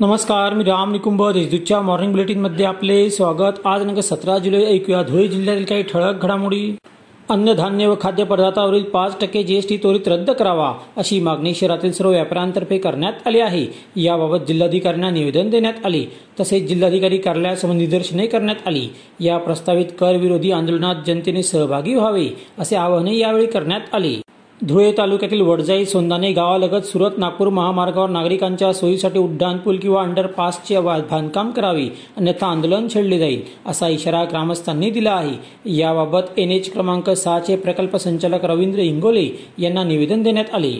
नमस्कार मी राम निकुंभ देशदूतच्या मॉर्निंग बुलेटिनमध्ये आपले स्वागत. आज दिनांक सतरा जुलै ऐकूया धुळे जिल्ह्यातील काही ठळक घडामोडी. अन्नधान्य व खाद्यपदार्थावरील पाच टक्के जीएसटी त्वरित रद्द करावा अशी मागणी शहरातील सर्व व्यापाऱ्यांतर्फे करण्यात आली आहे. याबाबत जिल्हाधिकाऱ्यांना निवेदन देण्यात आले तसेच जिल्हाधिकारी कार्यालयासमोर निदर्शने करण्यात आली. या प्रस्तावित करविरोधी आंदोलनात जनतेने सहभागी व्हावे असे आवाहनही यावेळी करण्यात आले. धुळे तालुक्यातील वडजाई सोंदाने गावालगत सुरत नागपूर महामार्गावर नागरिकांच्या सोयीसाठी उड्डाणपूल किंवा अंडरपासचे बांधकाम करावे अन्यथा आंदोलन छेडले जाईल असा इशारा ग्रामस्थांनी दिला आहे. याबाबत एन एच क्रमांक सहाचे प्रकल्प संचालक रवींद्र इंगोले यांना निवेदन देण्यात आले.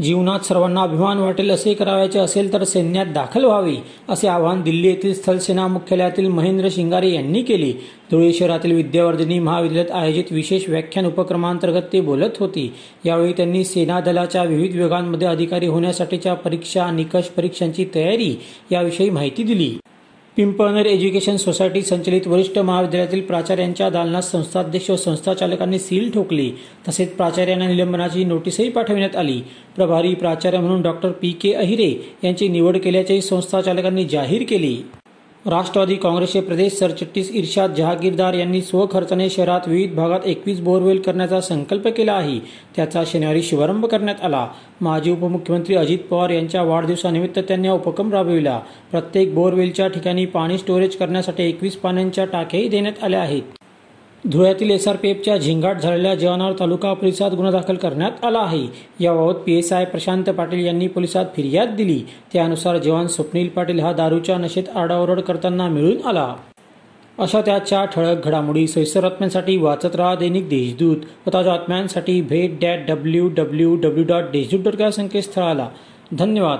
जीवनात सर्वांना अभिमान वाटेल असे करावयाचे असेल तर सैन्यात दाखल व्हावे असे आवाहन दिल्ली येथील स्थलसेना मुख्यालयातील महेंद्र शिंगारे यांनी केले. धुळे शहरातील विद्यावर्धिनी महाविद्यालयात आयोजित विशेष व्याख्यान उपक्रमांतर्गत ते बोलत होते. यावेळी त्यांनी सेना दलाच्या विविध विभागांमध्ये अधिकारी होण्यासाठीच्या परीक्षा निकष परीक्षांची तयारी याविषयी माहिती दिली. पिंपळनेर एज्युकेशन सोसायटी संचलित वरिष्ठ महाविद्यालयातील प्राचार्यांच्या दालनात संस्थाध्यक्ष व संस्थाचालकांनी सील ठोकली. तसेच प्राचार्यांना निलंबनाची नोटीसही पाठविण्यात आली. प्रभारी प्राचार्य म्हणून डॉक्टर पी के अहिरे यांची निवड केल्याचेही संस्थाचालकांनी जाहीर केले. राष्ट्रवादी काँग्रेसचे प्रदेश सरचिटणीस इर्शाद जहागीरदार यांनी स्वखर्चाने शहरात विविध भागात एकवीस बोरवेल करण्याचा संकल्प केला आहे. त्याचा शनिवारी शुभारंभ करण्यात आला. माजी उपमुख्यमंत्री अजित पवार यांच्या वाढदिवसानिमित्त त्यांनी हा उपक्रम राबविला. प्रत्येक बोरवेलच्या ठिकाणी पाणी स्टोरेज करण्यासाठी एकवीस पाण्यांच्या टाक्याही देण्यात आल्या आहेत. धुळ्यातील एसआरपीएफच्या झिंगाट झालेल्या जवानावर तालुका पोलिसात गुन्हा दाखल करण्यात आला आहे. याबाबत पीएसआय प्रशांत पाटील यांनी पोलिसात फिर्याद दिली. त्यानुसार जवान स्वप्नील पाटील हा दारूच्या नशेत आडाओरड करताना मिळून आला. अशा त्याच्या ठळक घडामोडी सैसर बातम्यांसाठी वाचत राहा दैनिक देशदूत व ताज्या बातम्यांसाठी भेट that W W W dot Deshdoot dot या संकेतस्थळाला. धन्यवाद.